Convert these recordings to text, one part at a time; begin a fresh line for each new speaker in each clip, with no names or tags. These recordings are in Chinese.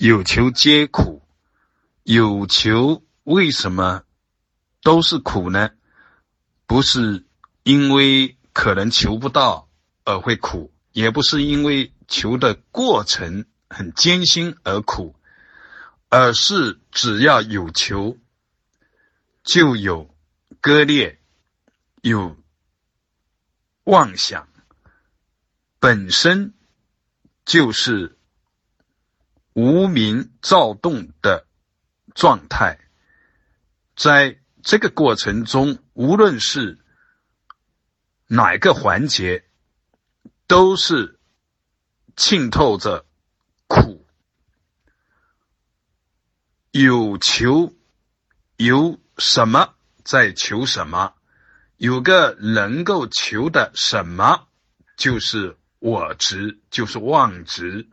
有求皆苦，有求为什么都是苦呢？不是因为可能求不到而会苦，也不是因为求的过程很艰辛而苦，而是只要有求，就有割裂，有妄想，本身就是无名躁动的状态，在这个过程中。无论是哪个环节，都是浸透着苦。有求，有什么在求什么？有个能够求的什么，就是我执，就是妄执。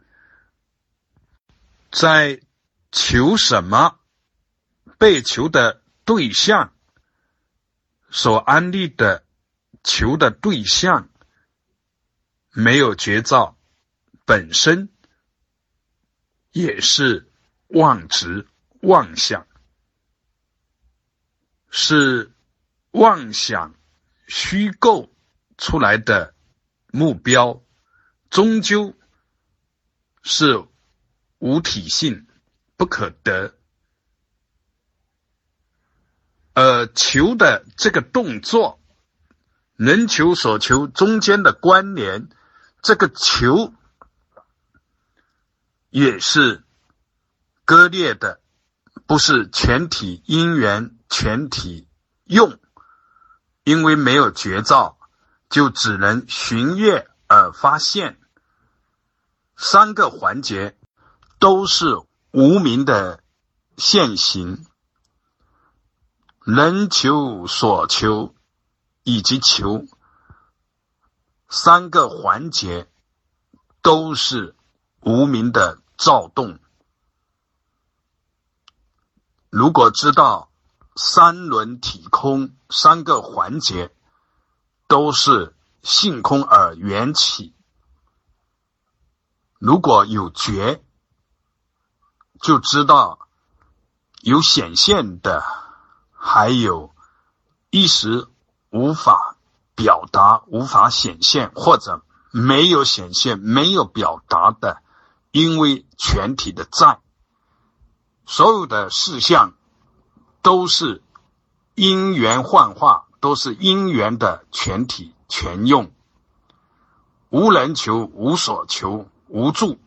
在求什么？被求的对象。所安利的求的对象没有觉照，本身也是妄执妄想，是妄想虚构出来的目标，终究是无体性，不可得。呃，求的这个动作，能求所求中间的关联，这个求也是割裂的，不是全体因缘全体用，因为没有觉照，就只能寻月而发现。三个环节都是无名的现行。能求所求以及求三个环节都是无名的躁动。如果知道三轮体空三个环节都是性空而缘起，如果有觉，就知道有显现的。还有一时无法表达、无法显现，或者没有显现、没有表达的，因为全体的在，所有的事项都是因缘幻化，都是因缘的全体全用，无人求、无所求、无助，